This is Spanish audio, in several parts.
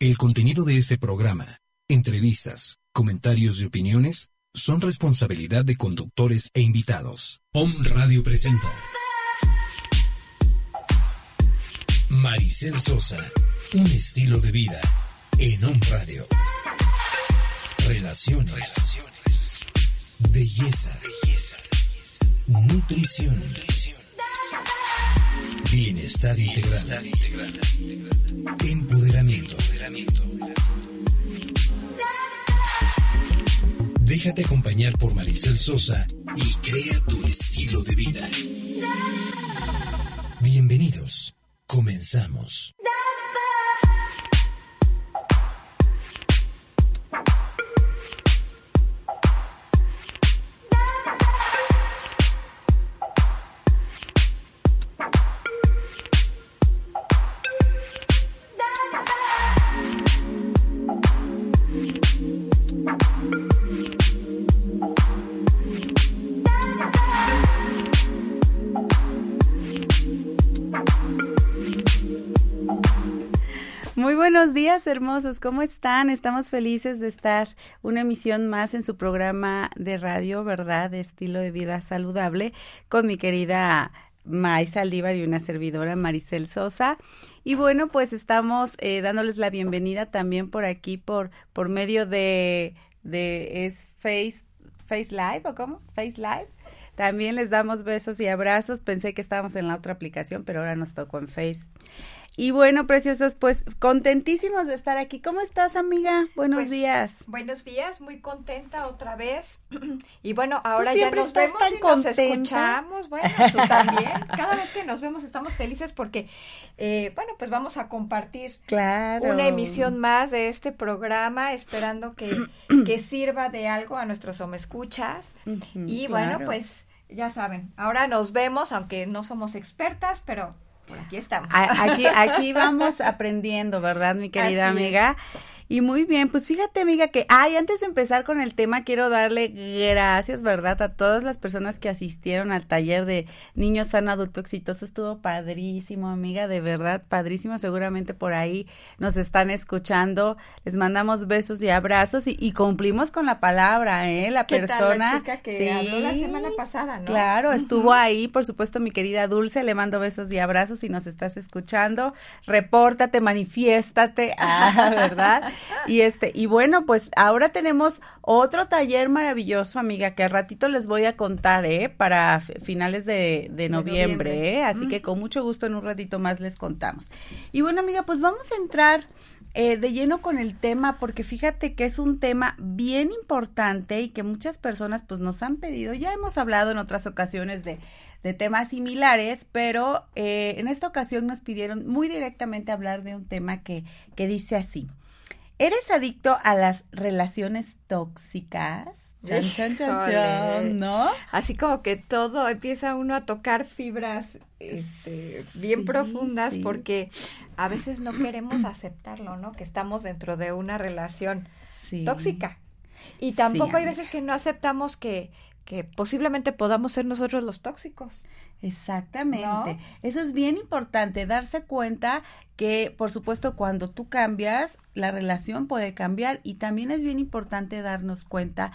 El contenido de este programa, entrevistas, comentarios y opiniones son responsabilidad de conductores e invitados. Om Radio presenta Maricel Sosa, un estilo de vida en Om Radio. Relaciones, Relaciones. Belleza, belleza, nutrición, nutrición. Bienestar integral. Empoderamiento. Déjate acompañar por Maricel Sosa y crea tu estilo de vida. Bienvenidos. Comenzamos. Días, hermosos. ¿Cómo están? Estamos felices de estar una emisión más en su programa de radio, ¿verdad? De estilo de vida saludable con mi querida May Saldívar y una servidora Maricel Sosa. Y bueno, pues estamos eh, dándoles la bienvenida también por aquí por por medio de de es Face Face Live o cómo? Face Live. También les damos besos y abrazos. Pensé que estábamos en la otra aplicación, pero ahora nos tocó en Face. Y bueno, preciosos, pues contentísimos de estar aquí. ¿Cómo estás, amiga? Buenos pues, días. Buenos días, muy contenta otra vez. Y bueno, ahora ya nos vemos y nos escuchamos. Bueno, tú también. Cada vez que nos vemos estamos felices porque, eh, bueno, pues vamos a compartir claro. una emisión más de este programa, esperando que, que sirva de algo a nuestros homescuchas. y bueno, pues ya saben, ahora nos vemos, aunque no somos expertas, pero aquí estamos. Aquí, aquí vamos aprendiendo, ¿verdad, mi querida amiga? Y muy bien, pues fíjate, amiga, que, ay, antes de empezar con el tema, quiero darle gracias, ¿verdad? A todas las personas que asistieron al taller de Niño Sano Adulto Exitoso. Estuvo padrísimo, amiga, de verdad, padrísimo. Seguramente por ahí nos están escuchando. Les mandamos besos y abrazos y, cumplimos con la palabra, ¿eh? La persona. la chica que habló la semana pasada, ¿no? Claro, estuvo ahí, por supuesto, mi querida Dulce. Le mando besos y abrazos si nos estás escuchando. Repórtate, manifiéstate, ah, ¿verdad? Y este, y bueno, pues ahora tenemos otro taller maravilloso, amiga, que al ratito les voy a contar, ¿eh? Para finales de, de noviembre, ¿eh? Así que con mucho gusto en un ratito más les contamos. Y bueno, amiga, pues vamos a entrar eh, de lleno con el tema, porque fíjate que es un tema bien importante y que muchas personas pues nos han pedido. Ya hemos hablado en otras ocasiones de, de temas similares, pero eh, en esta ocasión nos pidieron muy directamente hablar de un tema que, que dice así. ¿Eres adicto a las relaciones tóxicas? Chan, chan, chan, ¿no? Así como que todo empieza uno a tocar fibras este, bien profundas porque a veces no queremos aceptarlo, ¿no? Que estamos dentro de una relación tóxica. Y tampoco hay veces que no aceptamos que, que posiblemente podamos ser nosotros los tóxicos. Exactamente. Eso es bien importante, darse cuenta que, por supuesto, cuando tú cambias, la relación puede cambiar y también es bien importante darnos cuenta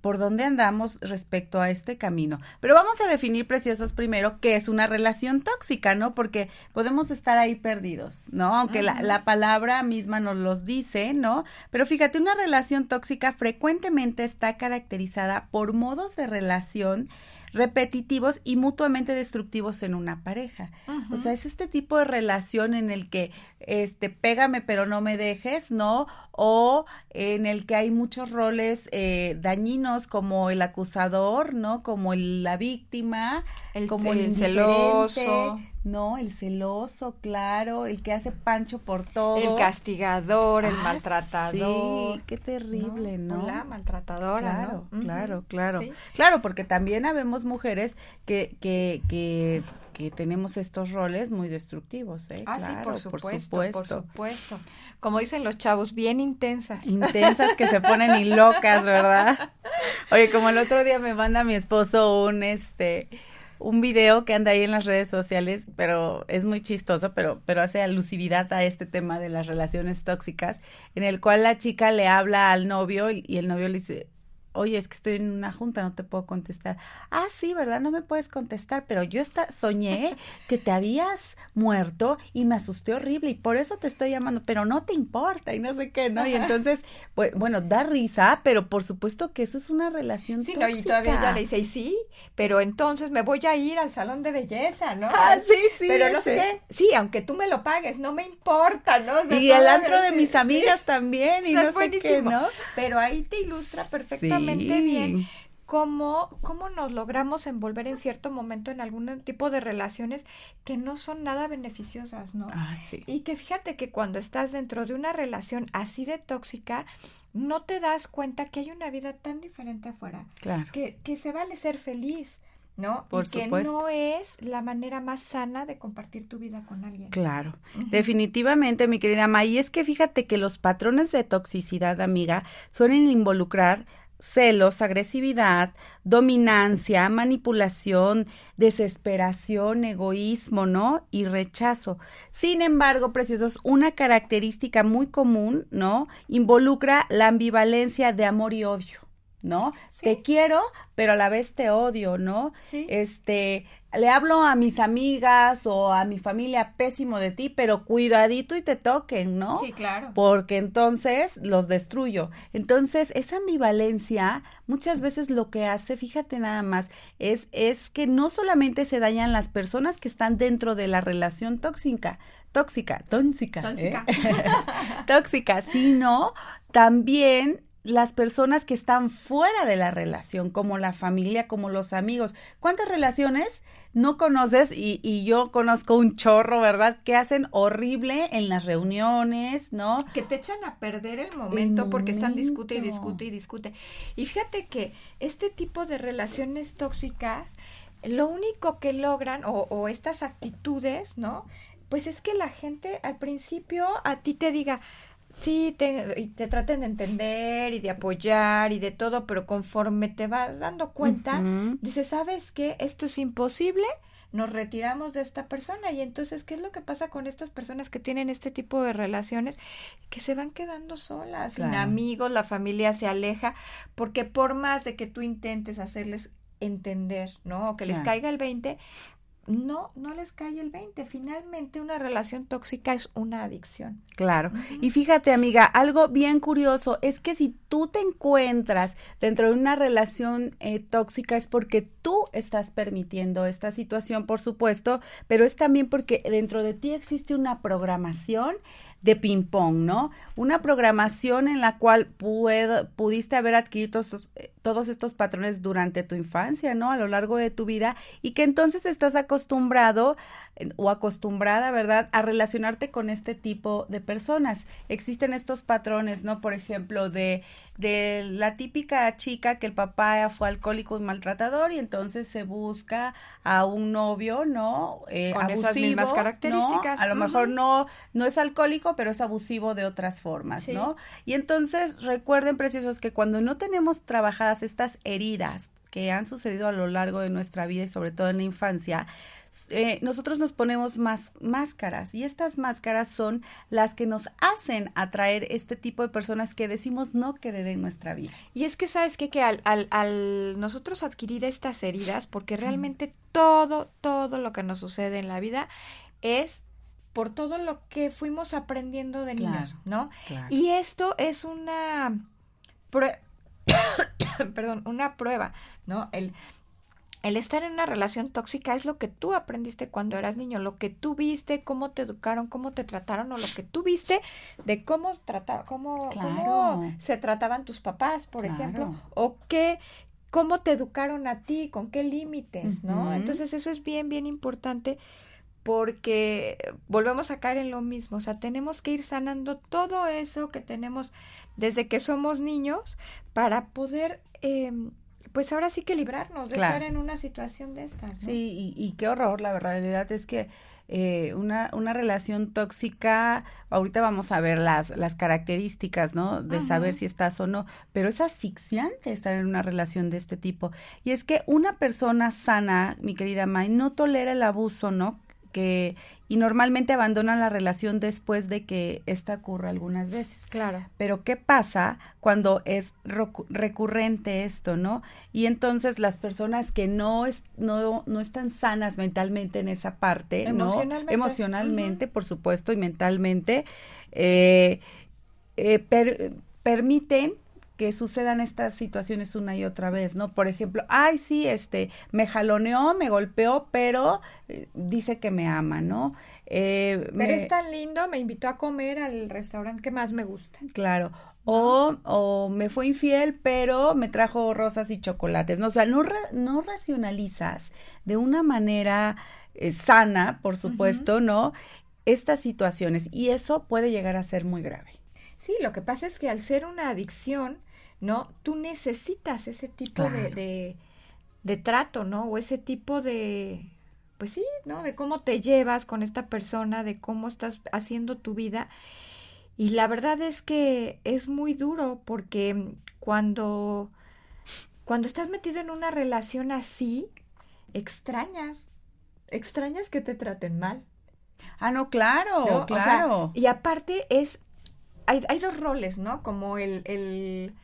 por dónde andamos respecto a este camino. Pero vamos a definir, preciosos, primero qué es una relación tóxica, ¿no? Porque podemos estar ahí perdidos, ¿no? Aunque la, la, palabra misma nos los dice, ¿no? Pero fíjate, una relación tóxica frecuentemente está caracterizada por modos de relación repetitivos y mutuamente destructivos en una pareja. O sea, es este tipo de relación en el que, este, pégame pero no me dejes, ¿no? O en el que hay muchos roles eh, dañinos como el acusador, ¿no? Como la víctima, el, como el, celoso. No, el celoso, claro, el que hace pancho por todo. El castigador, el ah, maltratador. Sí, qué terrible, ¿no? La maltratadora, claro, Claro, claro. Claro, porque también habemos mujeres que, que, que, que tenemos estos roles muy destructivos, ¿eh? Ah, sí, por supuesto, por supuesto, Como dicen los chavos, bien intensas. Intensas que se ponen y locas, ¿verdad? Oye, como el otro día me manda mi esposo un, este, un video que anda ahí en las redes sociales, pero es muy chistoso, pero, pero hace alusividad a este tema de las relaciones tóxicas, en el cual la chica le habla al novio y el novio le dice, oye, es que estoy en una junta, no te puedo contestar. Ah, sí, ¿verdad? No me puedes contestar, pero yo está, soñé que te habías muerto y me asusté horrible y por eso te estoy llamando, pero no te importa y no sé qué, ¿no? Y entonces, pues, bueno, da risa, pero por supuesto que eso es una relación sí, tóxica. No, y todavía ella le dice, y sí, pero entonces me voy a ir al salón de belleza, ¿no? Ah, sí, sí. Pero no sé qué, sí, aunque tú me lo pagues, no me importa, ¿no? y el antro de mis amigas también y no, sé qué, ¿no? Pero ahí te ilustra perfectamente bien cómo, cómo nos logramos envolver en cierto momento en algún tipo de relaciones que no son nada beneficiosas, ¿no? Ah, sí. Y que fíjate que cuando estás dentro de una relación así de tóxica, no te das cuenta que hay una vida tan diferente afuera. Claro. Que, que se vale ser feliz. ¿no? y que no es la manera más sana de compartir tu vida con alguien. Claro, definitivamente, mi querida Ma. Y es que fíjate que los patrones de toxicidad, amiga, suelen involucrar celos, agresividad, dominancia, manipulación, desesperación, egoísmo, ¿no? Y rechazo. Sin embargo, preciosos, una característica muy común, ¿no? Involucra la ambivalencia de amor y odio. ¿no? Te quiero, pero a la vez te odio, ¿no? Sí. Este, le hablo a mis amigas o a mi familia pésimo de ti, pero cuidadito y te toquen, ¿no? Sí, claro. Porque entonces los destruyo. Entonces, esa ambivalencia muchas veces lo que hace, fíjate nada más, es, es que no solamente se dañan las personas que están dentro de la relación tóxica, tóxica, tóxica, tóxica, ¿eh? tóxica, sino también las personas que están fuera de la relación, como la familia, como los amigos. ¿Cuántas relaciones no conoces? Y, y yo conozco un chorro, ¿verdad? Que hacen horrible en las reuniones, ¿no? Que te echan a perder el momento, porque están discute y discute y discute. Y fíjate que este tipo de relaciones tóxicas, lo único que logran, o, o estas actitudes, ¿no? Pues es que la gente al principio a ti te diga, sí, te, y te traten de entender y de apoyar y de todo, pero conforme te vas dando cuenta, dices, ¿sabes qué? Esto es imposible, nos retiramos de esta persona y entonces, ¿qué es lo que pasa con estas personas que tienen este tipo de relaciones? Que se van quedando solas, sin amigos, la familia se aleja, porque por más de que tú intentes hacerles entender, ¿no? O que les caiga el 20, no, no les cae el 20. Finalmente una relación tóxica es una adicción. Claro. Y fíjate, amiga, algo bien curioso es que si tú te encuentras dentro de una relación eh, tóxica es porque tú estás permitiendo esta situación, por supuesto, pero es también porque dentro de ti existe una programación de ping-pong, ¿no? Una programación en la cual pudiste haber adquirido estos, eh, todos estos patrones durante tu infancia, ¿no? A lo largo de tu vida y que entonces estás acostumbrado o acostumbrada, ¿verdad?, a relacionarte con este tipo de personas. Existen estos patrones, ¿no? Por ejemplo, de, de la típica chica que el papá fue alcohólico y maltratador y entonces se busca a un novio, ¿no? Eh, con esas mismas características. A lo mejor no, no es alcohólico, pero es abusivo de otras formas, ¿no? Y entonces recuerden, preciosos, que cuando no tenemos trabajadas estas heridas que han sucedido a lo largo de nuestra vida y sobre todo en la infancia, eh, nosotros nos ponemos más máscaras y estas máscaras son las que nos hacen atraer este tipo de personas que decimos no querer en nuestra vida. Y es que sabes qué? que al, al, al nosotros adquirir estas heridas, porque realmente todo, todo lo que nos sucede en la vida es por todo lo que fuimos aprendiendo de niños, ¿no? Y esto es una perdón, una prueba, ¿no? El el estar en una relación tóxica es lo que tú aprendiste cuando eras niño, lo que tú viste, cómo te educaron, cómo te trataron, o lo que tú viste de cómo, trata, cómo, cómo se trataban tus papás, por ejemplo, o qué, cómo te educaron a ti, con qué límites, ¿no? Entonces eso es bien, bien importante porque volvemos a caer en lo mismo, o sea, tenemos que ir sanando todo eso que tenemos desde que somos niños para poder... Eh, pues ahora sí que librarnos de estar en una situación de estas. Sí, y, qué horror, la realidad es que eh, una, una relación tóxica, ahorita vamos a ver las, las características, ¿no? De saber si estás o no, pero es asfixiante estar en una relación de este tipo. Y es que una persona sana, mi querida May, no tolera el abuso, ¿no? Y normalmente abandonan la relación después de que esta ocurra algunas veces. Claro. Pero ¿qué pasa cuando es recurrente esto, no? Y entonces las personas que no, es, no, no están sanas mentalmente en esa parte, Emocionalmente. Emocionalmente, por supuesto, y mentalmente, eh, eh, permiten que sucedan estas situaciones una y otra vez, ¿no? Por ejemplo, ay, sí, este, me jaloneó, me golpeó, pero eh, dice que me ama, ¿no? Eh, pero es tan lindo, me invitó a comer al restaurante que más me gusta. Claro. O, o me fue infiel, pero me trajo rosas y chocolates, ¿no? O sea, no, no racionalizas de una manera eh, sana, por supuesto, ¿no? Estas situaciones y eso puede llegar a ser muy grave. Sí, lo que pasa es que al ser una adicción, ¿no? Tú necesitas ese tipo de, de, trato, ¿no? O ese tipo de, pues sí, ¿no? De cómo te llevas con esta persona, de cómo estás haciendo tu vida. Y la verdad es que es muy duro porque cuando, cuando estás metido en una relación así, extrañas, extrañas que te traten mal. Ah, no, claro, claro. y aparte es, hay, hay dos roles, ¿no? Como el, el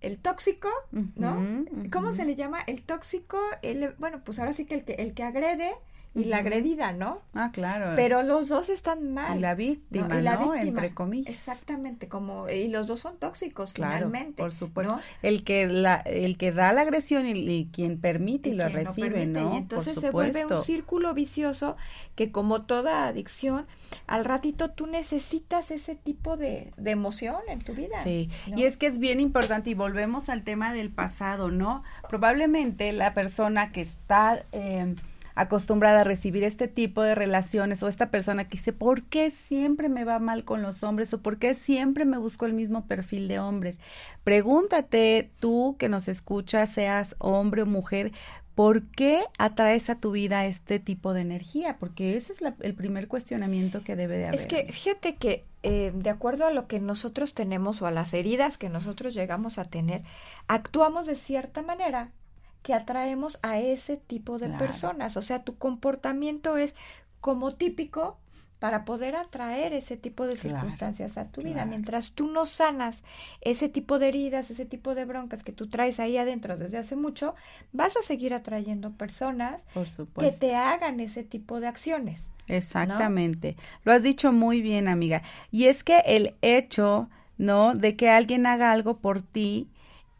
el tóxico, ¿no? ¿Cómo se le llama? El tóxico, el, bueno, pues ahora sí que el que, el que agrede y la agredida, ¿no? Ah, claro. Pero los dos están mal. Y la víctima, ¿no? Y la víctima. Entre comillas. Exactamente, como y los dos son tóxicos claro, finalmente. Por supuesto. El que la el que da la agresión y, quien permite y, lo recibe, ¿no? Y entonces se vuelve un círculo vicioso que como toda adicción, al ratito tú necesitas ese tipo de, de emoción en tu vida. Sí. Y es que es bien importante y volvemos al tema del pasado, ¿no? Probablemente la persona que está eh, acostumbrada a recibir este tipo de relaciones o esta persona que dice, ¿por qué siempre me va mal con los hombres o por qué siempre me busco el mismo perfil de hombres? Pregúntate tú que nos escuchas, seas hombre o mujer, ¿por qué atraes a tu vida este tipo de energía? Porque ese es el primer cuestionamiento que debe de haber. Es que fíjate que eh, de acuerdo a lo que nosotros tenemos o a las heridas que nosotros llegamos a tener, actuamos de cierta manera que atraemos a ese tipo de personas. O sea, tu comportamiento es como típico para poder atraer ese tipo de circunstancias a tu vida. Mientras tú no sanas ese tipo de heridas, ese tipo de broncas que tú traes ahí adentro desde hace mucho, vas a seguir atrayendo personas que te hagan ese tipo de acciones. Exactamente. Lo has dicho muy bien, amiga. Y es que el hecho, ¿no? De que alguien haga algo por ti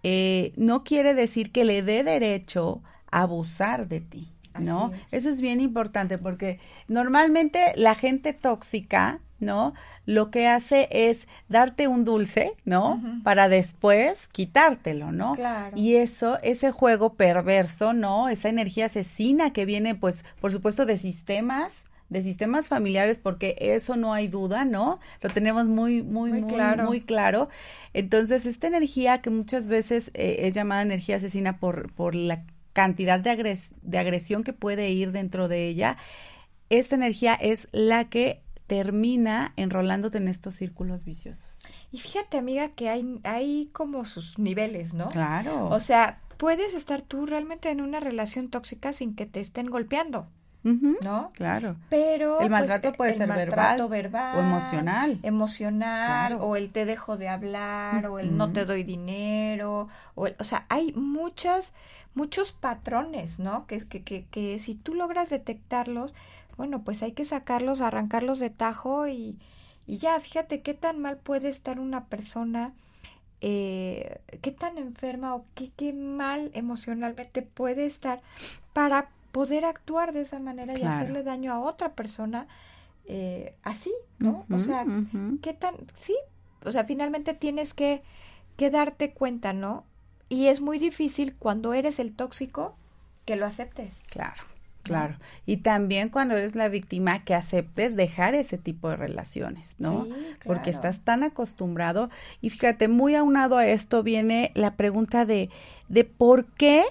eh, no quiere decir que le dé derecho a abusar de ti, ¿no? Eso es bien importante porque normalmente la gente tóxica, ¿no? Lo que hace es darte un dulce, ¿no? Para después quitártelo, ¿no? Claro. Y eso, ese juego perverso, ¿no? Esa energía asesina que viene, pues, por supuesto, de sistemas de sistemas familiares porque eso no hay duda, ¿no? Lo tenemos muy, muy, muy, claro. Muy claro. Entonces, esta energía que muchas veces eh, es llamada energía asesina por, por la cantidad de, de agresión que puede ir dentro de ella, esta energía es la que termina enrolándote en estos círculos viciosos. Y fíjate, amiga, que hay, hay como sus niveles, ¿no? Claro. O sea, puedes estar tú realmente en una relación tóxica sin que te estén golpeando. ¿No? Claro. Pero el maltrato pues, puede el ser maltrato verbal, o emocional. Emocional, o el te dejo de hablar, o el no te doy dinero, o, o sea, hay muchas, muchos patrones, ¿no? Que, que, que, que si tú logras detectarlos, bueno, pues hay que sacarlos, arrancarlos de tajo y, y ya, fíjate qué tan mal puede estar una persona. Eh, qué tan enferma o qué, qué mal emocionalmente puede estar para poder actuar de esa manera y hacerle daño a otra persona eh, así, ¿no? o sea, ¿qué tan? Sí, o sea, finalmente tienes que, que darte cuenta, ¿no? Y es muy difícil cuando eres el tóxico que lo aceptes. Claro. Claro. Y también cuando eres la víctima que aceptes dejar ese tipo de relaciones, ¿no? Porque estás tan acostumbrado. Y fíjate, muy aunado a esto viene la pregunta de, de por qué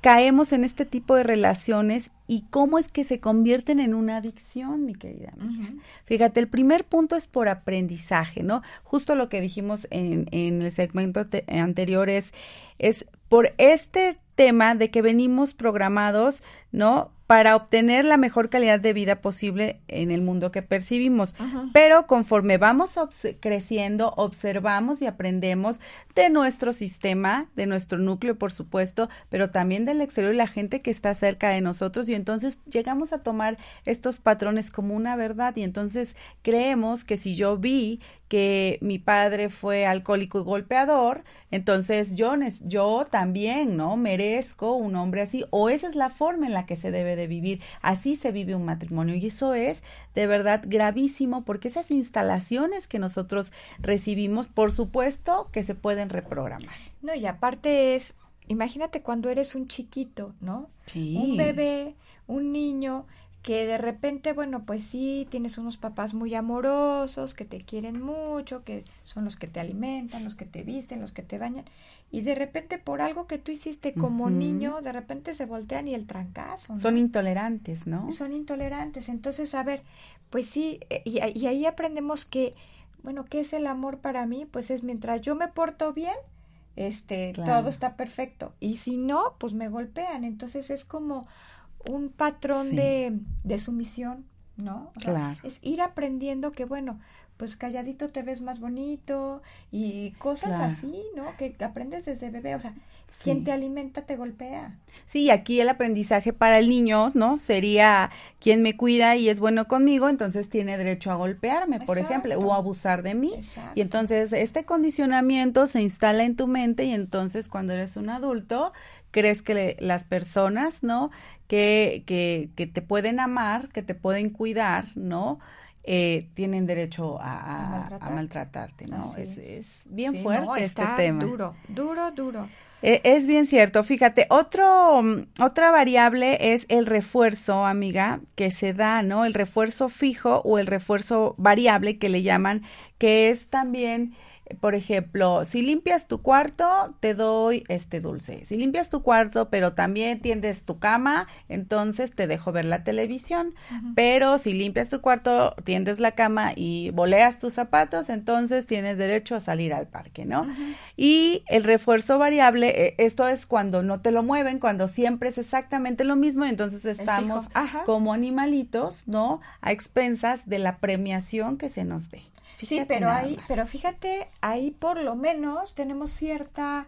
caemos en este tipo de relaciones y cómo es que se convierten en una adicción, mi querida amiga. Fíjate, el primer punto es por aprendizaje, ¿no? Justo lo que dijimos en, en el segmento anterior es, es por este tema de que venimos programados, ¿no? Para obtener la mejor calidad de vida posible en el mundo que percibimos. Pero conforme vamos creciendo, observamos y aprendemos de nuestro sistema, de nuestro núcleo, por supuesto, pero también del exterior y la gente que está cerca de nosotros y entonces llegamos a tomar estos patrones como una verdad y entonces creemos que si yo vi que mi padre fue alcohólico y golpeador, entonces yo, yo también, ¿no? Merezco un hombre así, o esa es la forma en la que se debe de vivir, así se vive un matrimonio, y eso es de verdad gravísimo, porque esas instalaciones que nosotros recibimos, por supuesto que se pueden reprogramar. No, y aparte es, imagínate cuando eres un chiquito, ¿no? Sí. Un bebé, un niño, que de repente, bueno, pues sí, tienes unos papás muy amorosos, que te quieren mucho, que son los que te alimentan, los que te visten, los que te bañan, y de repente por algo que tú hiciste como niño, de repente se voltean y el trancazo. Son intolerantes, ¿no? Son intolerantes. Entonces, a ver, pues sí, eh, y, y ahí aprendemos que, bueno, ¿qué es el amor para mí? Pues es mientras yo me porto bien, este, todo está perfecto. Y si no, pues me golpean. Entonces es como un patrón de, de, sumisión, ¿no? claro. es ir aprendiendo que, bueno, pues calladito te ves más bonito y cosas así, ¿no? Que aprendes desde bebé, o sea, quien te alimenta te golpea. Sí, aquí el aprendizaje para el niño, ¿no? Sería quien me cuida y es bueno conmigo, entonces tiene derecho a golpearme, por ejemplo, o abusar de mí. Y entonces este condicionamiento se instala en tu mente y entonces cuando eres un adulto, crees que las personas, ¿no? Que, que, que te pueden amar, que te pueden cuidar, ¿no? Eh, tienen derecho a, maltratarte, ¿no? Es, es, bien fuerte este tema. Duro, duro, duro. E, es bien cierto. Fíjate, otro, otra variable es el refuerzo, amiga, que se da, ¿no? El refuerzo fijo o el refuerzo variable que le llaman, que es también por ejemplo, si limpias tu cuarto, te doy este dulce. Si limpias tu cuarto, pero también tiendes tu cama, entonces te dejo ver la televisión. Pero si limpias tu cuarto, tiendes la cama y boleas tus zapatos, entonces tienes derecho a salir al parque, ¿no? Y el refuerzo variable, eh, esto es cuando no te lo mueven, cuando siempre es exactamente lo mismo, entonces estamos como animalitos, ¿no? A expensas de la premiación que se nos dé sí, pero ahí, pero fíjate, ahí por lo menos tenemos cierta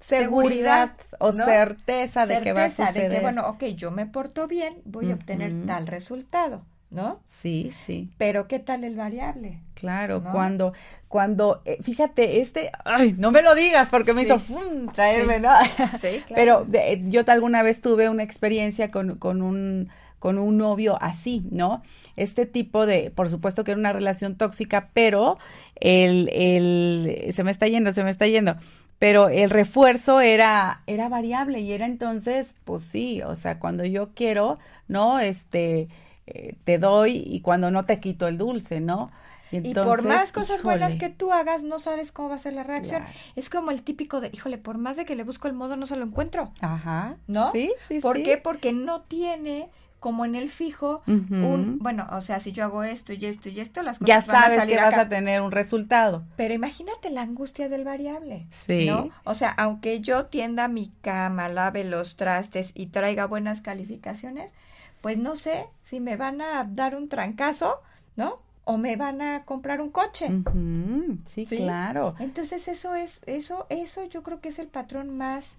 seguridad, o certeza de que va a suceder. de que bueno, ok, yo me porto bien, voy a obtener tal resultado, ¿no? Sí, sí. Pero qué tal el variable? Claro, cuando cuando eh, fíjate, este, ay, no me lo digas porque me hizo traerme, ¿no? Sí, claro. Pero yo alguna vez tuve una experiencia con, con un con un novio así, ¿no? Este tipo de, por supuesto que era una relación tóxica, pero el, el, se me está yendo, se me está yendo, pero el refuerzo era, era variable y era entonces, pues sí, o sea, cuando yo quiero, ¿no? Este, eh, te doy y cuando no te quito el dulce, ¿no? Y, por más cosas buenas que tú hagas, no sabes cómo va a ser la reacción. Es como el típico de, híjole, por más de que le busco el modo, no se lo encuentro. Ajá. ¿No? Sí, sí, ¿Por qué? Porque no tiene como en el fijo, un, bueno, o sea, si yo hago esto y esto y esto, las cosas ya sabes que vas a tener un resultado. Pero imagínate la angustia del variable, sí. ¿no? O sea, aunque yo tienda mi cama, lave los trastes y traiga buenas calificaciones, pues no sé si me van a dar un trancazo, ¿no? O me van a comprar un coche. sí, claro. Entonces eso es, eso, eso yo creo que es el patrón más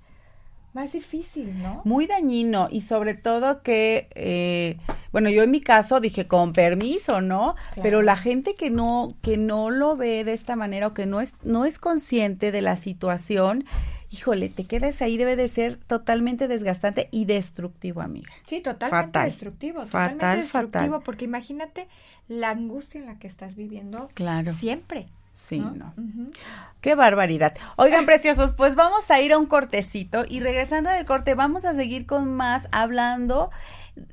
más difícil, ¿no? Muy dañino y sobre todo que, eh, bueno, yo en mi caso dije con permiso, ¿no? Pero la gente que no, que no lo ve de esta manera o que no es, no es consciente de la situación, híjole, te quedas ahí, debe de ser totalmente desgastante y destructivo, amiga. Sí, totalmente destructivo, totalmente fatal, destructivo, porque imagínate la angustia en la que estás viviendo claro. siempre. Sí, no. Qué barbaridad. Oigan, preciosos, pues vamos a ir a un cortecito y regresando del corte vamos a seguir con más hablando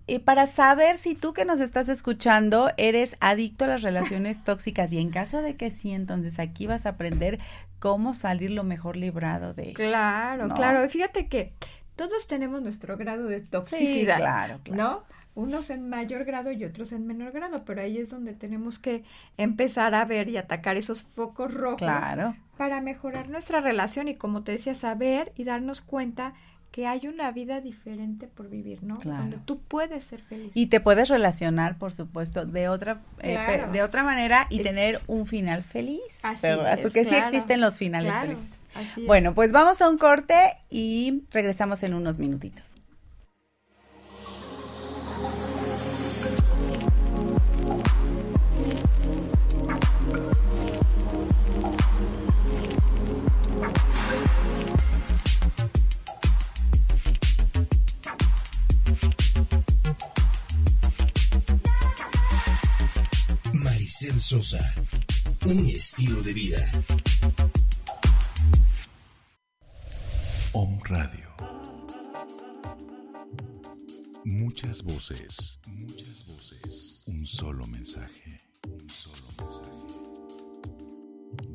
eh, para saber si tú que nos estás escuchando eres adicto a las relaciones tóxicas y en caso de que sí, entonces aquí vas a aprender cómo salir lo mejor librado de Claro, claro. Fíjate que todos tenemos nuestro grado de toxicidad, claro, ¿no? Unos en mayor grado y otros en menor grado, pero ahí es donde tenemos que empezar a ver y atacar esos focos rojos claro. para mejorar nuestra relación y como te decía, saber y darnos cuenta que hay una vida diferente por vivir, ¿no? Donde tú puedes ser feliz. Y te puedes relacionar, por supuesto, de otra eh, de otra manera y tener un final feliz, ¿verdad? Porque sí existen los finales felices. bueno, pues vamos a un corte y regresamos en unos minutitos. Sosa. Un estilo de vida. Om Radio. Muchas voces. Muchas voces. Un solo mensaje. Un solo mensaje.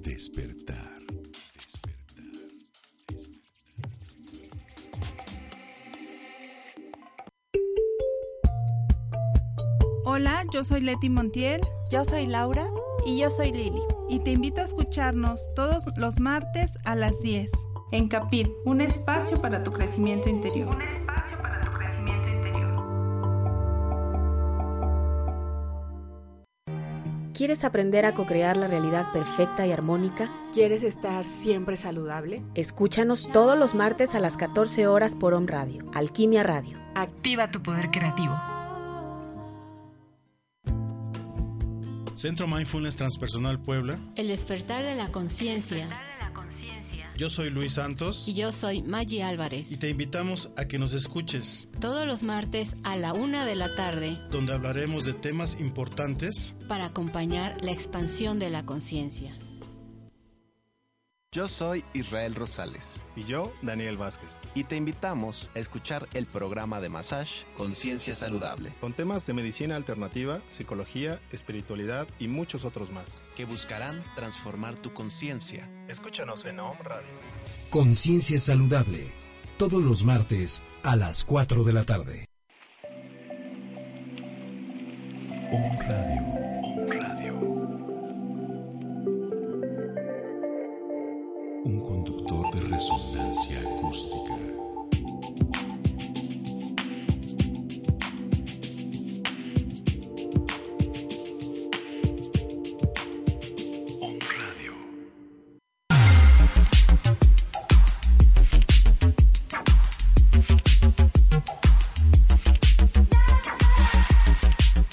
Despertar. Despertar. Hola, yo soy Leti Montiel yo soy Laura y yo soy Lili. Y te invito a escucharnos todos los martes a las 10 en Capit, un espacio para tu crecimiento interior. Un espacio para tu crecimiento interior. ¿Quieres aprender a co-crear la realidad perfecta y armónica? ¿Quieres estar siempre saludable? Escúchanos todos los martes a las 14 horas por Om Radio, Alquimia Radio. Activa tu poder creativo. Centro Mindfulness Transpersonal Puebla. El despertar de la conciencia. Yo soy Luis Santos. Y yo soy Maggie Álvarez. Y te invitamos a que nos escuches. Todos los martes a la una de la tarde. Donde hablaremos de temas importantes. Para acompañar la expansión de la conciencia. Yo soy Israel Rosales. Y yo, Daniel Vázquez. Y te invitamos a escuchar el programa de Massage Conciencia Saludable. Con temas de medicina alternativa, psicología, espiritualidad y muchos otros más. Que buscarán transformar tu conciencia. Escúchanos en Home Radio. Conciencia Saludable. Todos los martes a las 4 de la tarde. Home Radio. Un conductor de resonancia acústica.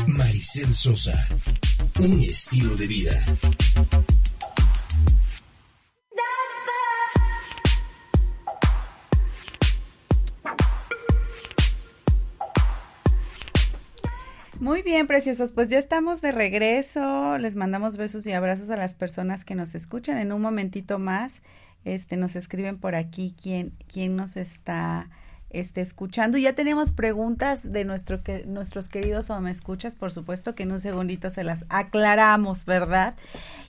Maricel Sosa, un estilo de vida. Muy bien, preciosos, pues ya estamos de regreso. Les mandamos besos y abrazos a las personas que nos escuchan. En un momentito más, este, nos escriben por aquí quién, quién nos está este, escuchando. Ya tenemos preguntas de nuestro, que, nuestros queridos o me escuchas, por supuesto que en un segundito se las aclaramos, ¿verdad?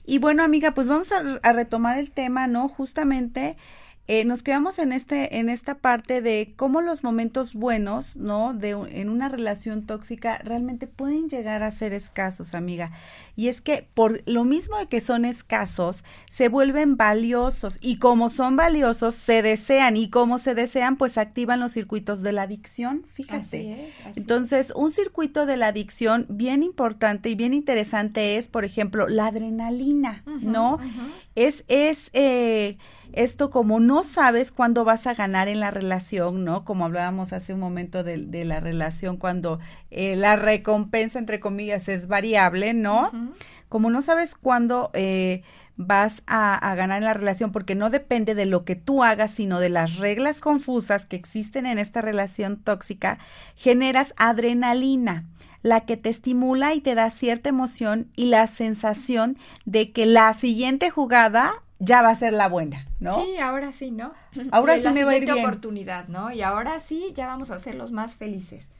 Y bueno, amiga, pues vamos a, a retomar el tema, ¿no? Justamente eh, nos quedamos en este en esta parte de cómo los momentos buenos no de en una relación tóxica realmente pueden llegar a ser escasos amiga. Y es que por lo mismo de que son escasos se vuelven valiosos. Y como son valiosos se desean. Y como se desean pues activan los circuitos de la adicción fíjate. Entonces un circuito de la adicción bien importante y bien interesante es por ejemplo la adrenalina no es es eh, esto como no sabes cuándo vas a ganar en la relación, ¿no? Como hablábamos hace un momento de, la relación cuando eh, la recompensa, entre comillas, es variable, ¿no? Como no sabes cuándo eh, vas a, a, ganar en la relación porque no depende de lo que tú hagas, sino de las reglas confusas que existen en esta relación tóxica, generas adrenalina la que te estimula y te da cierta emoción y la sensación de que la siguiente jugada ya va a ser la buena, ¿no? Sí, ahora sí, ¿no? Ahora sí me va a ir bien. oportunidad, ¿no? Y ahora sí, ya vamos a ser los más felices.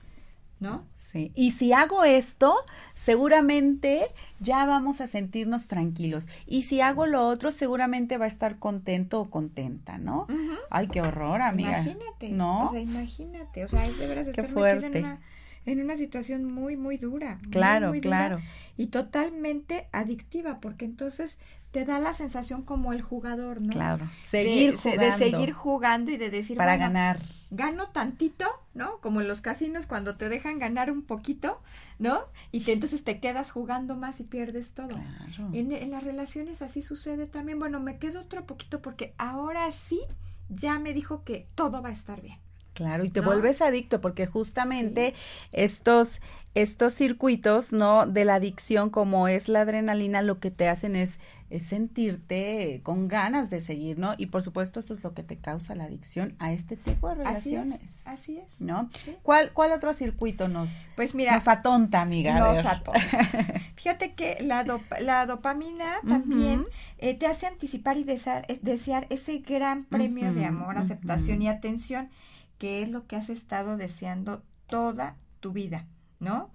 ¿no? Sí, y si hago esto, seguramente ya vamos a sentirnos tranquilos. Y si hago lo otro, seguramente va a estar contento o contenta, ¿no? Ay, qué horror, amiga. Imagínate. ¿No? O sea, imagínate. O sea, es de veras estar fuerte. En una, en una situación muy, muy dura. Claro, muy, muy dura claro. Y totalmente adictiva, porque entonces te da la sensación como el jugador, ¿no? Claro. Seguir de, jugando. De seguir jugando y de decir, Para bueno, ganar. Gano tantito, ¿no? Como en los casinos cuando te dejan ganar un poquito, ¿no? Y te, entonces te quedas jugando más y pierdes todo. Claro. En, en las relaciones así sucede también. Bueno, me quedo otro poquito porque ahora sí ya me dijo que todo va a estar bien. Claro, y te ¿No? vuelves adicto porque justamente estos estos circuitos, ¿no? De la adicción como es la adrenalina, lo que te hacen es, es sentirte con ganas de seguir, ¿no? Y por supuesto esto es lo que te causa la adicción a este tipo de Así relaciones. es, así es. ¿No? Sí. ¿Cuál, ¿Cuál otro circuito nos, Pues mira, nos atonta, amiga? Nos atonta. Fíjate que la, dop- la dopamina también eh, te hace anticipar y desear, es- desear ese gran premio de amor, aceptación y atención, que es lo que has estado deseando toda tu vida, ¿no?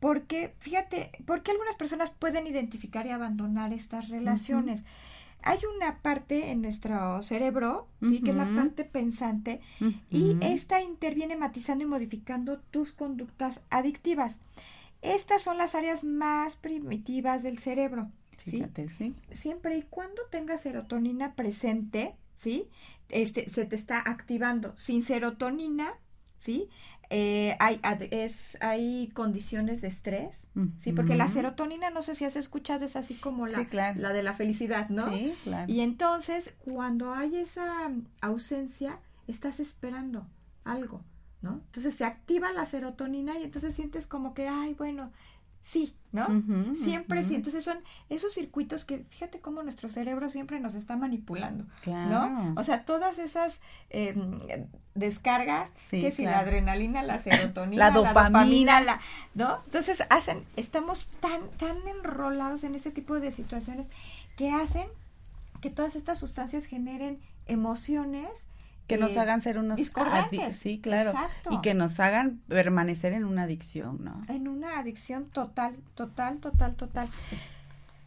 Porque, fíjate, porque algunas personas pueden identificar y abandonar estas relaciones. Hay una parte en nuestro cerebro, sí, que es la parte pensante, y esta interviene matizando y modificando tus conductas adictivas. Estas son las áreas más primitivas del cerebro. ¿sí? Fíjate, sí. Siempre y cuando tengas serotonina presente, ¿sí? Este, se te está activando. Sin serotonina, ¿sí? Eh, hay, es, hay condiciones de estrés, ¿sí? Porque la serotonina, no sé si has escuchado, es así como la, Sí, claro. la de la felicidad, ¿no? Sí, claro. Y entonces, cuando hay esa ausencia, estás esperando algo, ¿no? Entonces se activa la serotonina y entonces sientes como que, ay, bueno, sí, ¿no? Siempre sí. Entonces son esos circuitos que, fíjate cómo nuestro cerebro siempre nos está manipulando, Claro. ¿no? O sea, todas esas eh, descargas, Sí, que si la adrenalina, la serotonina, La dopamina. la- ¿no? Entonces hacen, estamos tan, tan enrolados en ese tipo de situaciones que hacen que todas estas sustancias generen emociones que nos hagan ser unos discordantes. sí claro Exacto. y que nos hagan permanecer en una adicción no en una adicción total, total, total, total.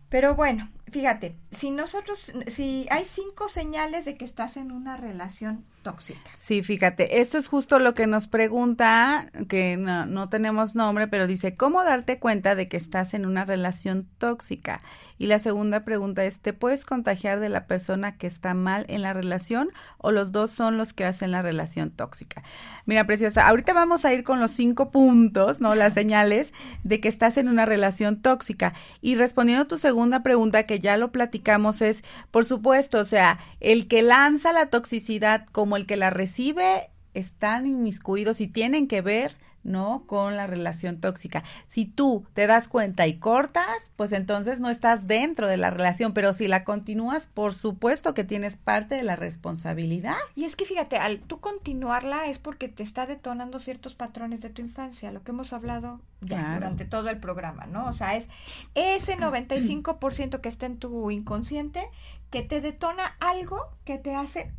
Pero bueno, fíjate, si nosotros, si hay cinco señales de que estás en una relación tóxica. Sí, fíjate, esto es justo lo que nos pregunta, que no, no tenemos nombre, pero dice, ¿cómo darte cuenta de que estás en una relación tóxica? Y la segunda pregunta es, ¿te puedes contagiar de la persona que está mal en la relación o los dos son los que hacen la relación tóxica? Mira, preciosa, ahorita vamos a ir con los cinco puntos, ¿no? Las señales de que estás en una relación tóxica. Y respondiendo a tu segunda pregunta, que ya lo platicamos, es, por supuesto, o sea, el que lanza la toxicidad como el que la recibe están inmiscuidos y tienen que ver, ¿no? Con la relación tóxica. Si tú te das cuenta y cortas, pues entonces no estás dentro de la relación, pero si la continúas, por supuesto que tienes parte de la responsabilidad. Y es que fíjate, al tú continuarla es porque te está detonando ciertos patrones de tu infancia, lo que hemos hablado ya Claro. durante todo el programa, ¿no? O sea, es ese 95% que está en tu inconsciente que te detona algo que te hace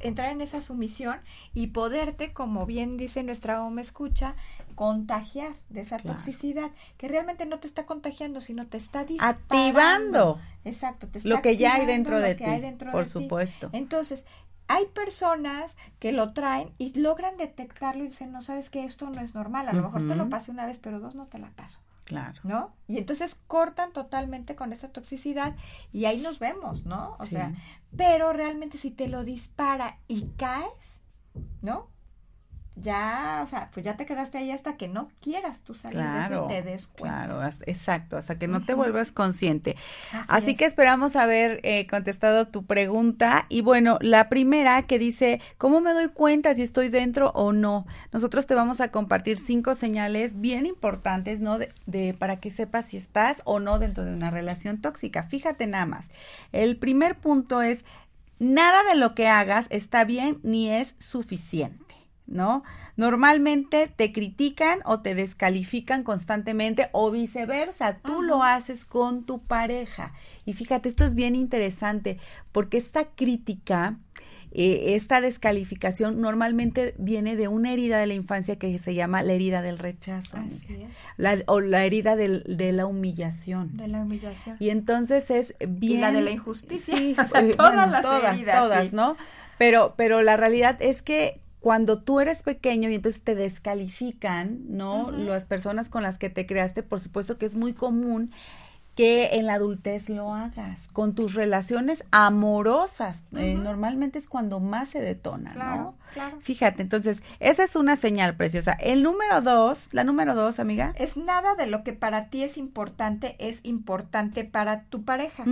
entrar en esa sumisión y poderte, como bien dice nuestra OMA escucha, contagiar de esa Claro. toxicidad, que realmente no te está contagiando, sino te está. Activando Exacto, te está lo que ya hay dentro de ti, dentro por de ti. supuesto. Entonces, hay personas que lo traen y logran detectarlo y dicen, no sabes que esto no es normal, a lo mejor te lo pasé una vez, pero dos no te la paso, Claro. ¿no? Y entonces cortan totalmente con esta toxicidad y ahí nos vemos, ¿no? O Sí. sea, pero realmente si te lo dispara y caes, ¿no? Ya, o sea, pues ya te quedaste ahí hasta que no quieras tú salir de Claro, eso y te des cuenta. claro, hasta- exacto, hasta que no te vuelvas consciente. Así Así es. que esperamos haber eh, contestado tu pregunta. Y bueno, la primera que dice, ¿cómo me doy cuenta si estoy dentro o no? Nosotros te vamos a compartir cinco señales bien importantes, ¿no? De, de- para que sepas si estás o no dentro de una relación tóxica. Fíjate nada más. El primer punto es, nada de lo que hagas está bien ni es suficiente. ¿No? Normalmente te critican o te descalifican constantemente o viceversa, tú lo haces con tu pareja. Y fíjate, esto es bien interesante porque esta crítica eh, esta descalificación normalmente viene de una herida de la infancia que se llama la herida del rechazo. o la herida de la humillación. De la humillación. Y entonces es bien... Y la de la injusticia. Sí, todas las todas, todas, ¿no? Pero, pero la realidad es que cuando tú eres pequeño y entonces te descalifican, ¿no? Las personas con las que te creaste, por supuesto que es muy común que en la adultez lo hagas con tus relaciones amorosas. Eh, normalmente es cuando más se detona, ¿no? Claro. Fíjate, entonces, esa es una señal preciosa. El número dos, la número dos, amiga. Es nada de lo que para ti es importante, es importante para tu pareja.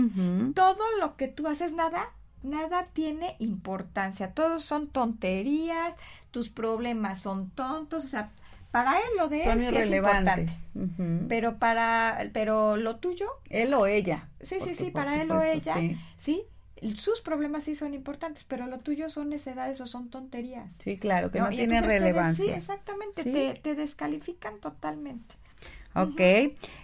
Todo lo que tú haces, nada, nada tiene importancia. Todos son tonterías, tus problemas son tontos, o sea, para él lo de Son él irrelevantes. Pero para, pero lo tuyo. Él o ella. Sí, sí, sí, para él o ella. Sí. Sus problemas sí son importantes, pero lo tuyo son necedades o son tonterías. Sí, claro, que no, tienen relevancia. sí, exactamente, te, te descalifican totalmente. ¿Ok?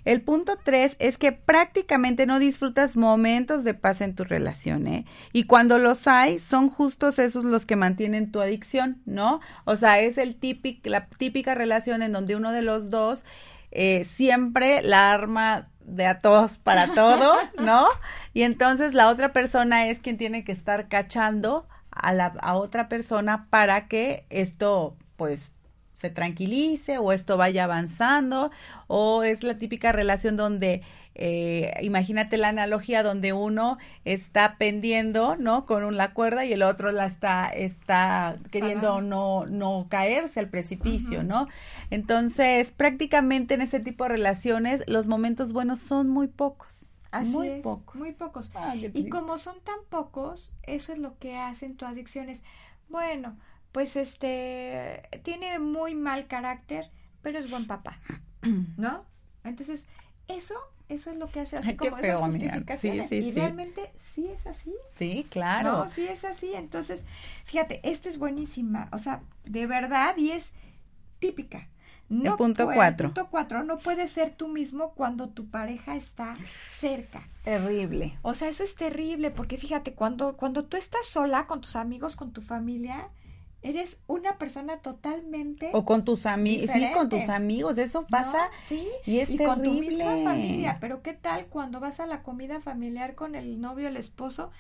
El punto tres es que prácticamente no disfrutas momentos de paz en tu relación, ¿eh? Y cuando los hay, son justos esos los que mantienen tu adicción, ¿no? O sea, es el típico, la típica relación en donde uno de los dos eh, siempre la arma de a todos para todo, ¿no? Y entonces la otra persona es quien tiene que estar cachando a la a otra persona para que esto, pues, se tranquilice o esto vaya avanzando o es la típica relación donde eh, imagínate la analogía donde uno está pendiendo no con la cuerda y el otro la está está queriendo no no caerse al precipicio no entonces prácticamente en ese tipo de relaciones los momentos buenos son muy pocos muy pocos. muy pocos. Y como son tan pocos eso es lo que hacen tu adicciones. Bueno pues este, tiene muy mal carácter, pero es buen papá, ¿no? Entonces, eso, eso es lo que hace así como esas justificaciones. Sí, sí, y realmente sí es así. Sí, claro. No, sí es así. Entonces, fíjate, esta es buenísima, o sea, de verdad, y es típica. No el punto cuatro. punto cuatro, no puedes ser tú mismo cuando tu pareja está cerca. Terrible. O sea, eso es terrible, porque fíjate, cuando, cuando tú estás sola con tus amigos, con tu familia, eres una persona totalmente o con tus amigos sí con tus amigos eso pasa sí. y es y con tu misma familia pero qué tal cuando vas a la comida familiar con el novio el esposo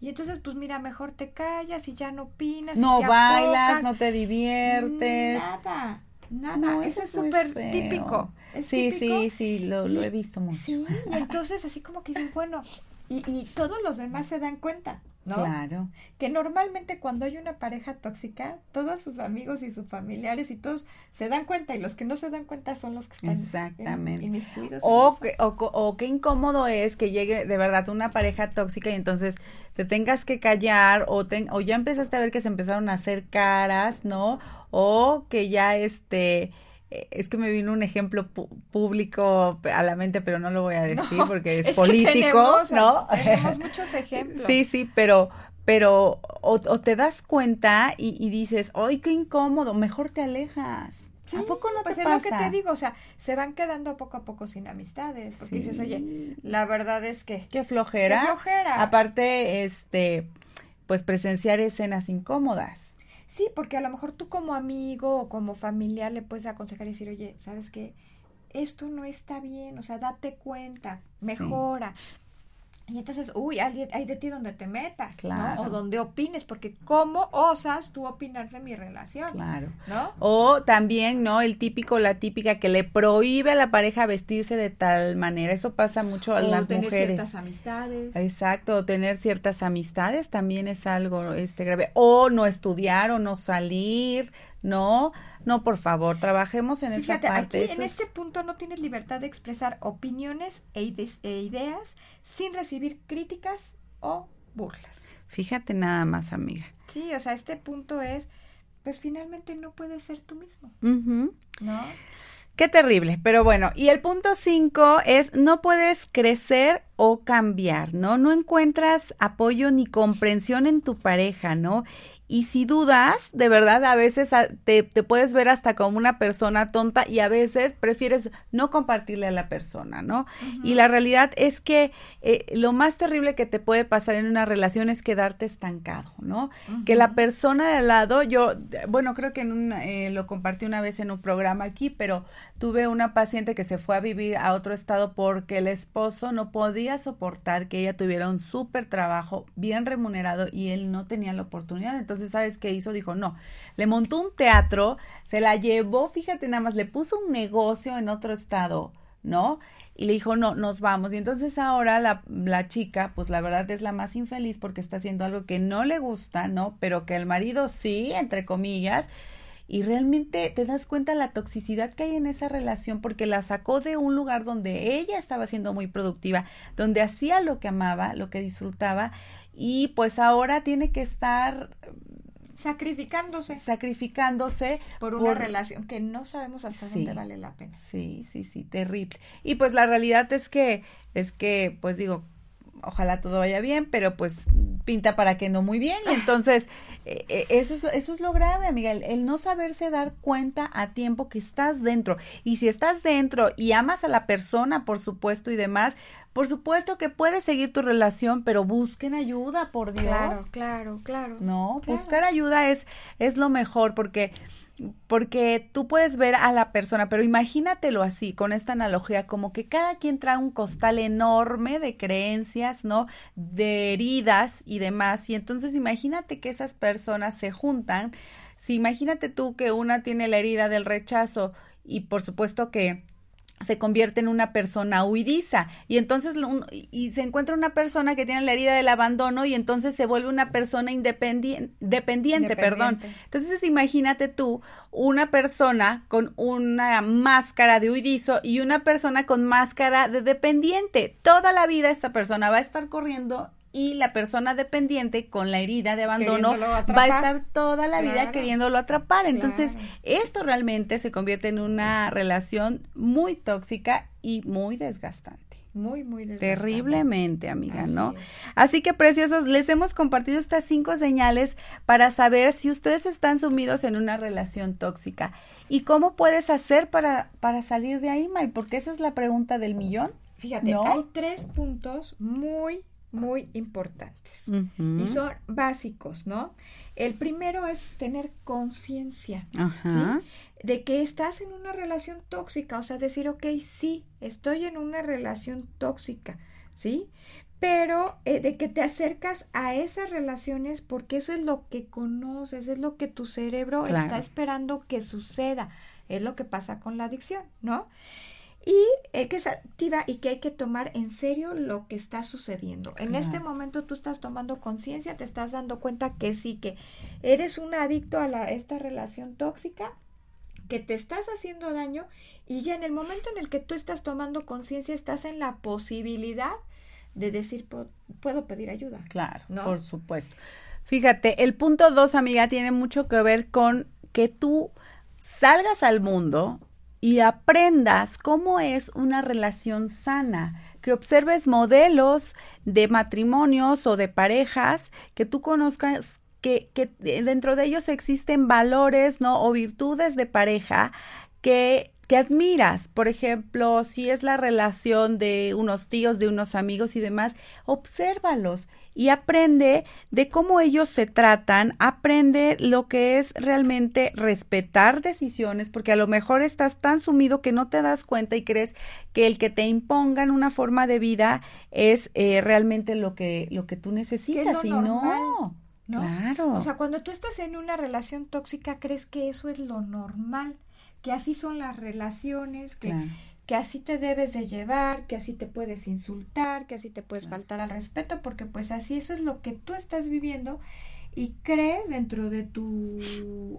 y entonces pues mira mejor te callas y ya no opinas no bailas no te diviertes. Nada nada. Eso es súper típico sí sí sí lo, lo he visto mucho. sí y entonces así como que dices bueno y, y todos los demás se dan cuenta ¿no? Claro. Que normalmente cuando hay una pareja tóxica, todos sus amigos y sus familiares y todos se dan cuenta y los que no se dan cuenta son los que están Exactamente. En, o, o, qué incómodo es que llegue de verdad una pareja tóxica y entonces te tengas que callar o, o ya empezaste a ver que se empezaron a hacer caras, ¿no? O que ya este es que me vino un ejemplo público a la mente, pero no lo voy a decir porque es, político, ¿no? Tenemos muchos ejemplos. Sí, sí, pero pero o, te das cuenta y, dices, ¡ay, qué incómodo! Mejor te alejas. ¿A poco no pues te es lo que te digo, o sea, se van quedando poco a poco sin amistades, porque dices, oye, la verdad es que... Qué flojera. Qué flojera. Aparte, este, pues presenciar escenas incómodas. Sí, porque a lo mejor tú como amigo o como familiar le puedes aconsejar y decir, oye, ¿sabes qué? Esto no está bien, o sea, date cuenta, mejora. Y entonces, uy, hay, hay de ti donde te metas, ¿no? O donde opines, porque ¿cómo osas tú opinar de mi relación? Claro. ¿No? O también, ¿no? El típico, la típica que le prohíbe a la pareja vestirse de tal manera. Eso pasa mucho a las tener mujeres. ciertas amistades. Exacto, o tener ciertas amistades también es algo este grave. O no estudiar o no salir, ¿no? No, por favor, trabajemos en esa parte. Aquí, en este punto no tienes libertad de expresar opiniones e, e, ideas sin recibir críticas o burlas. Fíjate nada más, amiga. Sí, o sea, este punto es, pues finalmente no puedes ser tú mismo. ¿No? Qué terrible, pero bueno, y el punto cinco es no puedes crecer o cambiar, ¿no? No encuentras apoyo ni comprensión en tu pareja, ¿no? Y si dudas, de verdad, a veces te, te, puedes ver hasta como una persona tonta y a veces prefieres no compartirle a la persona, ¿no? Y la realidad es que eh, lo más terrible que te puede pasar en una relación es quedarte estancado, ¿no? Que la persona de al lado, yo, bueno, creo que en un, eh, lo compartí una vez en un programa aquí, pero tuve una paciente que se fue a vivir a otro estado porque el esposo no podía soportar que ella tuviera un súper trabajo bien remunerado y él no tenía la oportunidad. Entonces, ¿sabes qué hizo? Dijo, no, le montó un teatro, se la llevó, fíjate nada más, le puso un negocio en otro estado, ¿no? Y le dijo, no, nos vamos. Y entonces ahora la, la chica, pues la verdad es la más infeliz porque está haciendo algo que no le gusta, ¿no? Pero que el marido sí, entre comillas, y realmente te das cuenta la toxicidad que hay en esa relación porque la sacó de un lugar donde ella estaba siendo muy productiva, donde hacía lo que amaba, lo que disfrutaba y pues ahora tiene que estar sacrificándose. sacrificándose por una relación que no sabemos hasta dónde vale la pena. Sí sí sí terrible. Y pues la realidad es que es que pues digo ojalá todo vaya bien pero pues pinta para que no muy bien. Y entonces eso es eso es lo grave amiga el, el, no saberse dar cuenta a tiempo que estás dentro y si estás dentro y amas a la persona por supuesto y demás por supuesto que puedes seguir tu relación, pero busquen ayuda, por Dios. Claro, claro, claro. No, buscar ayuda es, es lo mejor porque porque tú puedes ver a la persona, pero imagínatelo así, con esta analogía, como que cada quien trae un costal enorme de creencias, ¿no? De heridas y demás. Y entonces imagínate que esas personas se juntan. Si imagínate tú que una tiene la herida del rechazo y por supuesto que se convierte en una persona huidiza y entonces y se encuentra una persona que tiene la herida del abandono y entonces se vuelve una persona independiente, dependiente, perdón. Entonces imagínate tú una persona con una máscara de huidizo y una persona con máscara de dependiente. Toda la vida esta persona va a estar corriendo y la persona dependiente con la herida de abandono va a estar toda la vida queriéndolo atrapar. Entonces, esto realmente se convierte en una relación muy tóxica y muy desgastante. Muy, muy desgastante. Terriblemente, amiga, ¿no? Así que, preciosos, les hemos compartido estas cinco señales para saber si ustedes están sumidos en una relación tóxica. ¿Y cómo puedes hacer para, para salir de ahí, May? Porque esa es la pregunta del millón. Fíjate, hay tres puntos muy muy importantes y son básicos, ¿no? El primero es tener conciencia de que estás en una relación tóxica, o sea, decir, ok, sí, estoy en una relación tóxica, ¿sí? Pero eh, de que te acercas a esas relaciones porque eso es lo que conoces, es lo que tu cerebro está esperando que suceda, es lo que pasa con la adicción, ¿no? Y eh, que es activa y que hay que tomar en serio lo que está sucediendo. En este momento tú estás tomando conciencia, te estás dando cuenta que sí, que eres un adicto a la, esta relación tóxica, que te estás haciendo daño y ya en el momento en el que tú estás tomando conciencia estás en la posibilidad de decir, puedo pedir ayuda. Claro, por supuesto. Fíjate, el punto dos, amiga, tiene mucho que ver con que tú salgas al mundo y aprendas cómo es una relación sana, que observes modelos de matrimonios o de parejas, que tú conozcas que, que dentro de ellos existen valores, ¿no? O virtudes de pareja que que admiras, por ejemplo, si es la relación de unos tíos, de unos amigos y demás, obsérvalos y aprende de cómo ellos se tratan, aprende lo que es realmente respetar decisiones, porque a lo mejor estás tan sumido que no te das cuenta y crees que el que te impongan una forma de vida es eh, realmente lo que, lo que tú necesitas y no. ¿no? Claro. O sea, cuando tú estás en una relación tóxica, crees que eso es lo normal, que así son las relaciones, que, que así te debes de llevar, que así te puedes insultar, que así te puedes faltar al respeto, porque pues así eso es lo que tú estás viviendo y crees dentro de tu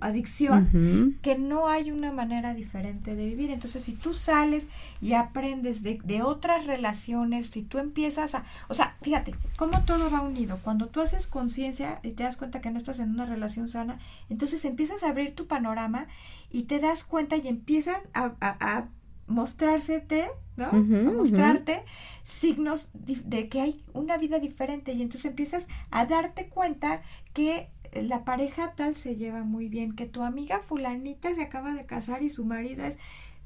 adicción que no hay una manera diferente de vivir. Entonces, si tú sales y aprendes de, de, otras relaciones, si tú empiezas a... O sea, fíjate, cómo todo va unido. Cuando tú haces conciencia y te das cuenta que no estás en una relación sana, entonces empiezas a abrir tu panorama y te das cuenta y empiezas a, a mostrársete, ¿no? mostrarte signos de que hay una vida diferente y entonces empiezas a darte cuenta que la pareja tal se lleva muy bien, que tu amiga fulanita se acaba de casar y su marido es,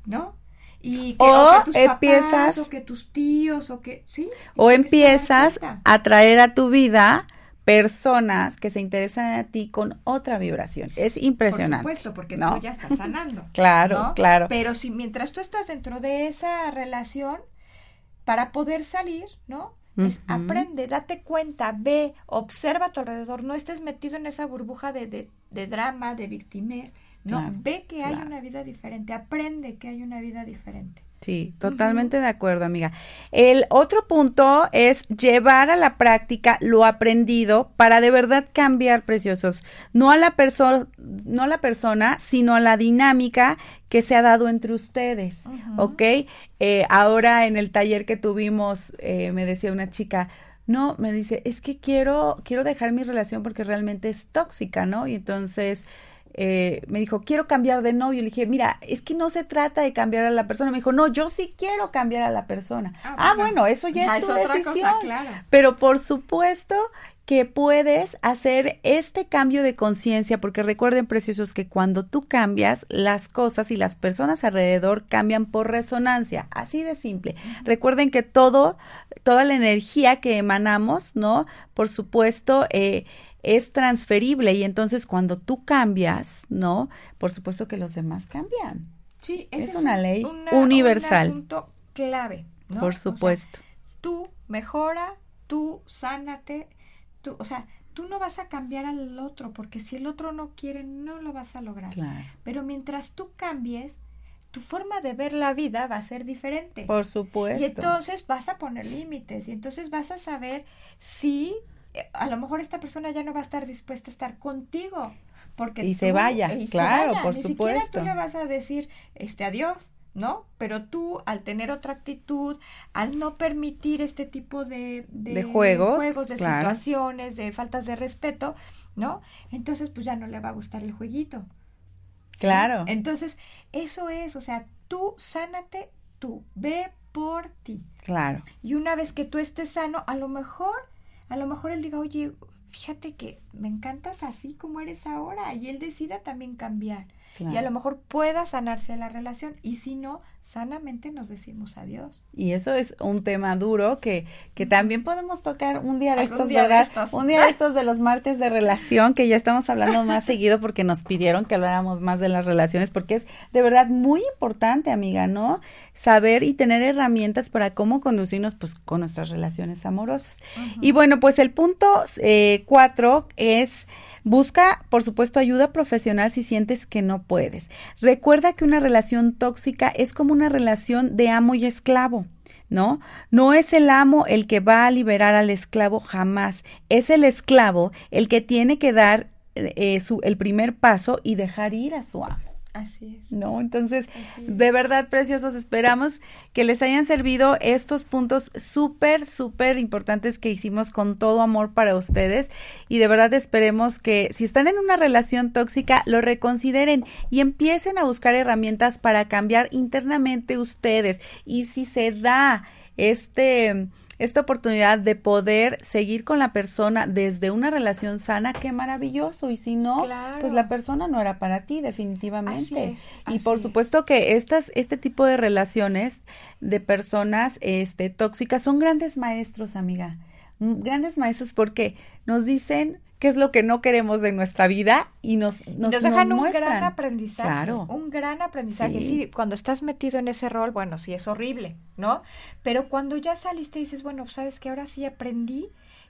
¿no? Y que, o, tus empiezas papás, o que tus tíos o que sí o empiezas a traer a tu vida personas que se interesan a ti con otra vibración. Es impresionante. Por supuesto, porque tú ya estás sanando. claro, claro. Pero si mientras tú estás dentro de esa relación, para poder salir, ¿no? Es, aprende, date cuenta, ve, observa a tu alrededor, no estés metido en esa burbuja de, de, de drama, de victimez, no, ve que hay una vida diferente, aprende que hay una vida diferente. Sí, totalmente de acuerdo, amiga. El otro punto es llevar a la práctica lo aprendido para de verdad cambiar preciosos, no a la persona, no a la persona, sino a la dinámica que se ha dado entre ustedes, ¿ok? Eh, ahora en el taller que tuvimos, eh, me decía una chica, no, me dice, es que quiero, quiero dejar mi relación porque realmente es tóxica, ¿no? Y entonces eh, me dijo, quiero cambiar de novio. Le dije, mira, es que no se trata de cambiar a la persona. Me dijo, no, yo sí quiero cambiar a la persona. Ah, ah bueno, eso ya, es tu decisión. Pero por supuesto que puedes hacer este cambio de conciencia, porque recuerden, preciosos, que cuando tú cambias, las cosas y las personas alrededor cambian por resonancia, así de simple. Recuerden que todo, toda la energía que emanamos, ¿no? Por supuesto, eh, es transferible y entonces cuando tú cambias, ¿no? Por supuesto que los demás cambian. Sí, es, una ley universal. Un asunto clave, ¿no? Por supuesto. tú mejora, tú sánate, tú, o sea, tú no vas a cambiar al otro porque si el otro no quiere no lo vas a lograr. Pero mientras tú cambies, tu forma de ver la vida va a ser diferente. Por supuesto. Y entonces vas a poner límites y entonces vas a saber si a lo mejor esta persona ya no va a estar dispuesta a estar contigo porque y se vaya claro por ni supuesto siquiera tú le vas a decir este adiós no pero tú al tener otra actitud al no permitir este tipo de, de, juegos juegos de situaciones de faltas de respeto no entonces pues ya no le va a gustar el jueguito. Claro. Entonces eso es o sea tú sánate tú ve por ti. Claro. Y una vez que tú estés sano a lo mejor a lo mejor él diga, oye, fíjate que me encantas así como eres ahora y él decida también cambiar. Y a lo mejor pueda sanarse la relación y si no, sanamente nos decimos adiós. Y eso es un tema duro que, que también podemos tocar un día de estos, ¿verdad? Un día de estos de los martes de relación, que ya estamos hablando más seguido porque nos pidieron que habláramos más de las relaciones, porque es de verdad muy importante, amiga, ¿no? Saber y tener herramientas para cómo conducirnos pues con nuestras relaciones amorosas. Y bueno, pues el punto eh, cuatro es Busca, por supuesto, ayuda profesional si sientes que no puedes. Recuerda que una relación tóxica es como una relación de amo y esclavo. ¿no? No es el amo el que va a liberar al esclavo jamás, es el esclavo el que tiene que dar eh, su, el primer paso y dejar ir a su amo. Así es. ¿No? Entonces, de verdad, preciosos, esperamos que les hayan servido estos puntos súper, súper importantes que hicimos con todo amor para ustedes. Y de verdad esperemos que si están en una relación tóxica, lo reconsideren y empiecen a buscar herramientas para cambiar internamente ustedes. Y si se da este esta oportunidad de poder seguir con la persona desde una relación sana, qué maravilloso. Y si no, pues la persona no era para ti, definitivamente. y por supuesto que estas, este tipo de relaciones de personas este, tóxicas son grandes maestros, amiga. Grandes maestros porque nos dicen qué es lo que no queremos de nuestra vida y nos, nos, dejan un gran aprendizaje. Claro. Un gran aprendizaje. Sí. cuando estás metido en ese rol, bueno, sí es horrible, ¿no? Pero cuando ya saliste y dices, bueno, sabes que ahora sí aprendí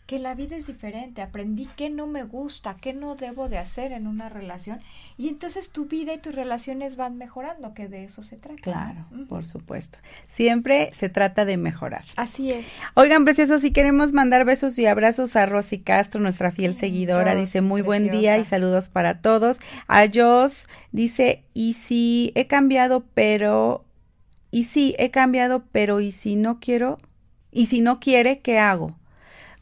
que la vida es diferente, aprendí qué no me gusta, qué no debo de hacer en una relación y entonces tu vida y tus relaciones van mejorando, que de eso se trata. Claro, por supuesto. Siempre se trata de mejorar. Así es. Oigan, preciosos, si queremos mandar besos y abrazos a Rosy Castro, nuestra fiel seguidora, dice muy buen día y saludos para todos. A Jos dice, y si he cambiado, pero, y si he cambiado, pero, y si no quiero, y si no quiere, ¿qué hago?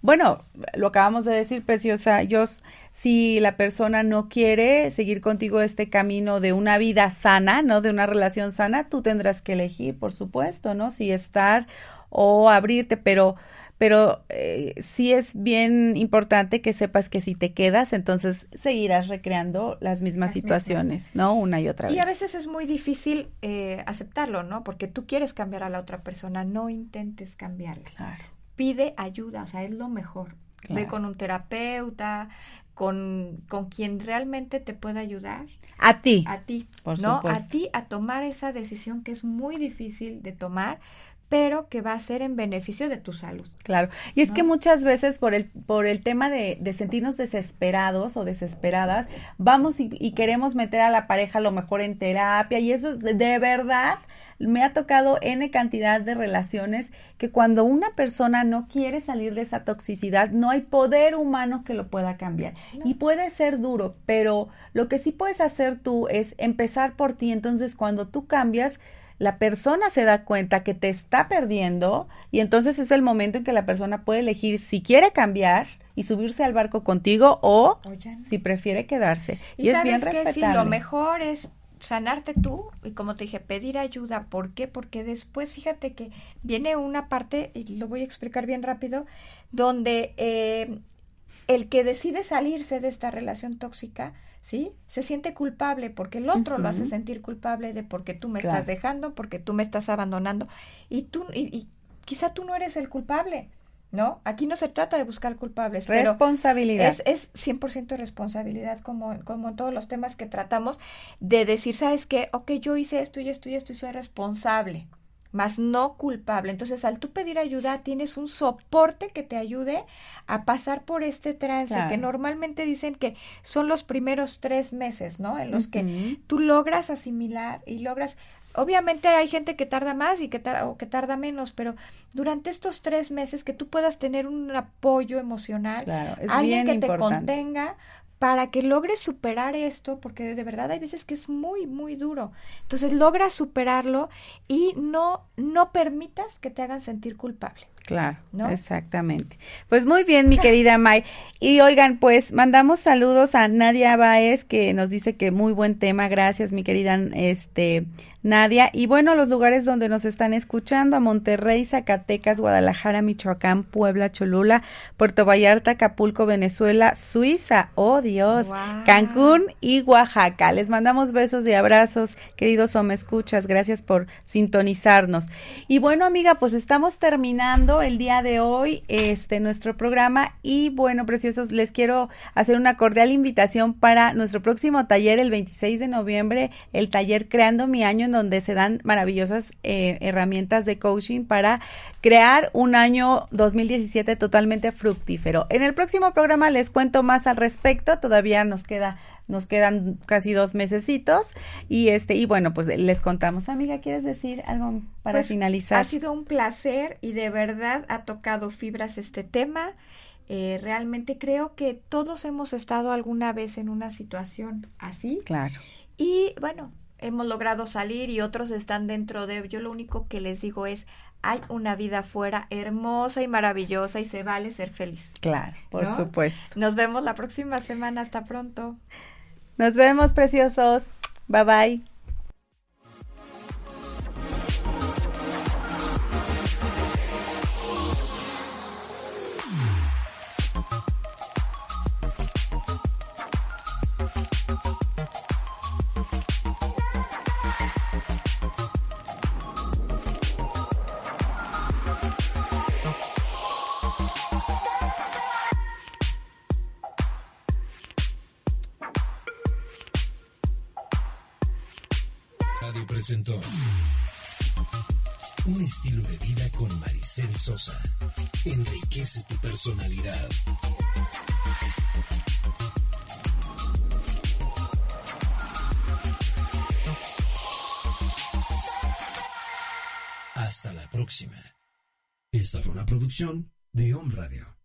Bueno, lo acabamos de decir, preciosa. Yo, si la persona no quiere seguir contigo este camino de una vida sana, ¿no? De una relación sana, tú tendrás que elegir, por supuesto, ¿no? Si estar o abrirte, pero pero eh, sí es bien importante que sepas que si te quedas, entonces seguirás recreando las mismas situaciones, ¿no? Una y otra vez. Y a veces es muy difícil eh, aceptarlo, ¿no? Porque tú quieres cambiar a la otra persona, no intentes cambiarla. Claro. Pide ayuda, o sea, es lo mejor. Ve con un terapeuta, con, con quien realmente te pueda ayudar. A ti. A ti. Por ¿no? A ti a tomar esa decisión que es muy difícil de tomar, pero que va a ser en beneficio de tu salud. Claro. Y es que muchas veces por el, por el tema de, de sentirnos desesperados o desesperadas, vamos y, y, queremos meter a la pareja a lo mejor en terapia y eso de verdad me ha tocado N cantidad de relaciones que cuando una persona no quiere salir de esa toxicidad, no hay poder humano que lo pueda cambiar. Y puede ser duro, pero lo que sí puedes hacer tú es empezar por ti. Entonces, cuando tú cambias, la persona se da cuenta que te está perdiendo y entonces es el momento en que la persona puede elegir si quiere cambiar y subirse al barco contigo o si prefiere quedarse. Y, es bien respetable. Que lo mejor es sanarte tú y como te dije, pedir ayuda. ¿Por qué? Porque después fíjate que viene una parte, y lo voy a explicar bien rápido, donde eh, el que decide salirse de esta relación tóxica, ¿sí? Se siente culpable porque el otro lo hace sentir culpable de porque tú me estás dejando, porque tú me estás abandonando y tú, y, y quizá tú no eres el culpable. ¿no? Aquí no se trata de buscar culpables. Responsabilidad. es, es 100% responsabilidad, como, como en todos los temas que tratamos, de decir, ¿sabes qué? Ok, yo hice esto y esto y esto y soy responsable, más no culpable. Entonces, al tú pedir ayuda, tienes un soporte que te ayude a pasar por este trance, que normalmente dicen que son los primeros tres meses, ¿no? En los que tú logras asimilar y logras Obviamente hay gente que tarda más y que, o que tarda menos, pero durante estos tres meses que tú puedas tener un apoyo emocional, alguien que te contenga para que logres superar esto, porque de verdad hay veces que es muy, muy duro. Entonces logras superarlo y no, no permitas que te hagan sentir culpable. Claro, exactamente. Pues muy bien, mi querida May. Y oigan, pues mandamos saludos a Nadia Baez, que nos dice que muy buen tema. Gracias, mi querida este, Nadia. Y bueno, los lugares donde nos están escuchando, a Monterrey, Zacatecas, Guadalajara, Michoacán, Puebla, Cholula, Puerto Vallarta, Acapulco, Venezuela, Suiza, oh Dios, Cancún y Oaxaca. Les mandamos besos y abrazos, queridos o me escuchas. Gracias por sintonizarnos. Y bueno, amiga, pues estamos terminando el día de hoy este nuestro programa y bueno, preciosos, les quiero hacer una cordial invitación para nuestro próximo taller el 26 de noviembre, el taller Creando mi año en donde se dan maravillosas eh, herramientas de coaching para crear un año 2017 totalmente fructífero. En el próximo programa les cuento más al respecto, todavía nos queda nos quedan casi dos mesecitos y este y bueno pues les contamos amiga quieres decir algo para pues, finalizar ha sido un placer y de verdad ha tocado fibras este tema eh, realmente creo que todos hemos estado alguna vez en una situación así claro y bueno hemos logrado salir y otros están dentro de yo lo único que les digo es hay una vida afuera hermosa y maravillosa y se vale ser feliz. Claro, por supuesto. Nos vemos la próxima semana. Hasta pronto. Nos vemos, preciosos. Bye bye. Un estilo de vida con Maricel Sosa. Enriquece tu personalidad. Hasta la próxima. Esta fue una producción de Home Radio.